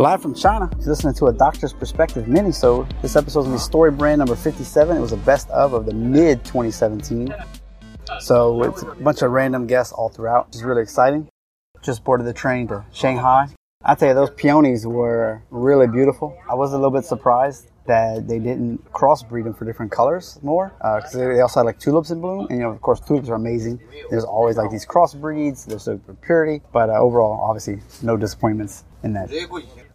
Live from China, you're listening to a Doctor's Perspective mini-sode. This episode is going to be story brand number 57. It was a best of of the mid 2017. So it's a bunch of random guests all throughout, is really exciting. Just boarded the train to Shanghai. I tell you, those peonies were really beautiful. I was a little bit surprised that they didn't crossbreed them for different colors more because uh, they also had like tulips in bloom. And you know of course tulips are amazing. There's always like these crossbreeds. There's a purity. But uh, overall obviously no disappointments in that.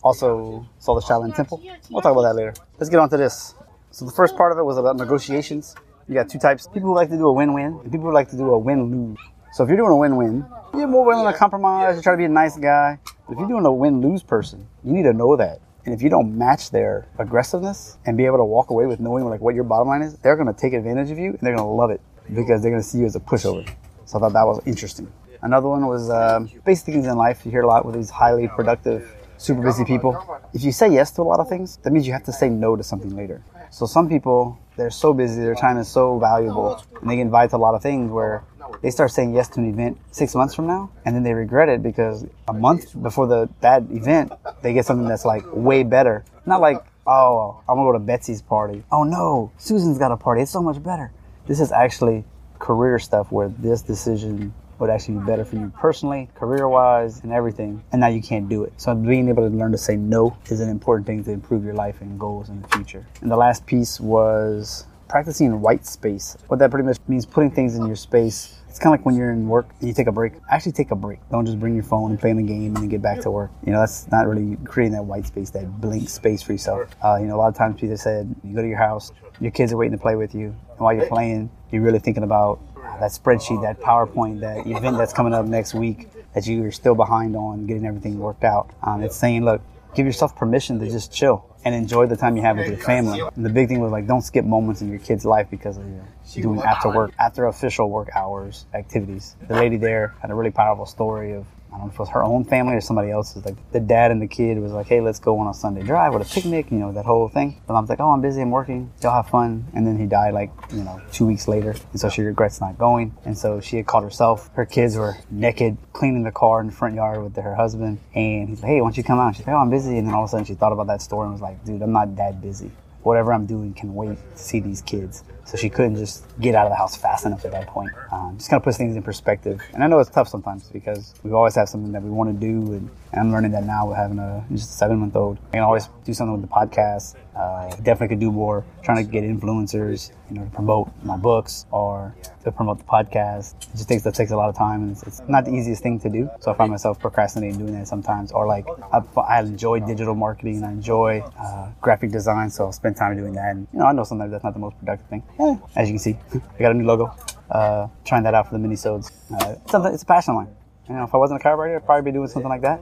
Also saw the shaolin temple. We'll talk about that later. Let's get on to this. So the first part of it was about negotiations. You got two types. People who like to do a win-win and people who like to do a win-lose. So if you're doing a win-win you're more willing to compromise you try to be a nice guy. If you're doing a win-lose person you need to know that and if you don't match their aggressiveness and be able to walk away with knowing like what your bottom line is, they're going to take advantage of you and they're going to love it because they're going to see you as a pushover. So I thought that was interesting. Another one was um, basic things in life. You hear a lot with these highly productive, super busy people. If you say yes to a lot of things, that means you have to say no to something later. So some people, they're so busy, their time is so valuable, and they get invited to a lot of things where they start saying yes to an event six months from now, and then they regret it because a month before the that event, they get something that's like way better. Not like, oh, I'm gonna go to Betsy's party. Oh no, Susan's got a party. It's so much better. This is actually career stuff where this decision would actually be better for you personally, career wise, and everything. And now you can't do it. So being able to learn to say no is an important thing to improve your life and goals in the future. And the last piece was practicing white space. What that pretty much means putting things in your space. It's kind of like when you're in work and you take a break. Actually, take a break. Don't just bring your phone and play in the game and then get back to work. You know, that's not really creating that white space, that blank space for yourself. Uh, you know, a lot of times people said you go to your house, your kids are waiting to play with you, and while you're playing, you're really thinking about that spreadsheet, that PowerPoint, that event that's coming up next week that you are still behind on getting everything worked out. Um, it's saying, look, give yourself permission to just chill and enjoy the time you have with your family. And the big thing was like, don't skip moments in your kid's life because of you know, doing after work, after official work hours activities. The lady there had a really powerful story of I don't know if it was her own family or somebody else's. Like the dad and the kid was like, "Hey, let's go on a Sunday drive with a picnic," you know, that whole thing. But I'm like, "Oh, I'm busy, I'm working. Y'all have fun." And then he died like you know two weeks later, and so she regrets not going. And so she had called herself. Her kids were naked, cleaning the car in the front yard with her husband. And he's like, "Hey, why don't you come out?" She's like, "Oh, I'm busy." And then all of a sudden, she thought about that story and was like, "Dude, I'm not that busy. Whatever I'm doing can wait to see these kids." So she couldn't just get out of the house fast enough at that point. Um, just kind of puts things in perspective. And I know it's tough sometimes because we always have something that we want to do. And, and I'm learning that now with having a just a seven month old. I can always do something with the podcast. Uh, definitely could do more trying to get influencers, you know, to promote my books or to promote the podcast. It just takes that takes a lot of time and it's, it's not the easiest thing to do. So I find myself procrastinating doing that sometimes. Or like I, I enjoy digital marketing. And I enjoy uh, graphic design. So I'll spend time doing that. And, you know, I know sometimes that's not the most productive thing yeah, as you can see, I got a new logo. Uh, trying that out for the mini-sodes. Uh, it's, it's a passion line. You know, if I wasn't a chiropractor, I'd probably be doing something like that.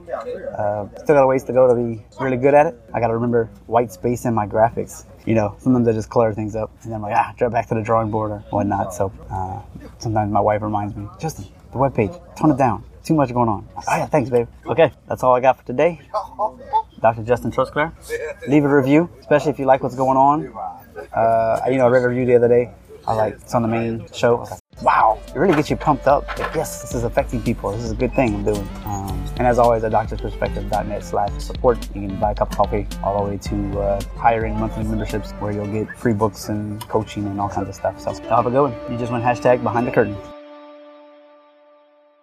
Uh, still got a ways to go to be really good at it. I got to remember white space in my graphics. You know, sometimes I just clutter things up, and then I'm like, ah, drop back to the drawing board or whatnot. So uh, sometimes my wife reminds me, Justin, the web page, tone it down. Too much going on. Oh yeah, thanks, babe. Okay, that's all I got for today. Dr. Justin Trosclair. Leave a review, especially if you like what's going on. Uh, you know, I read a review the other day. I like it's on the main show. Wow, it really gets you pumped up. Like, yes, this is affecting people. This is a good thing I'm doing. Um, and as always, at doctorsperspective.net slash support, you can buy a cup of coffee all the way to uh, hiring monthly memberships where you'll get free books and coaching and all kinds of stuff. So have a good one. You just went hashtag behind the curtain.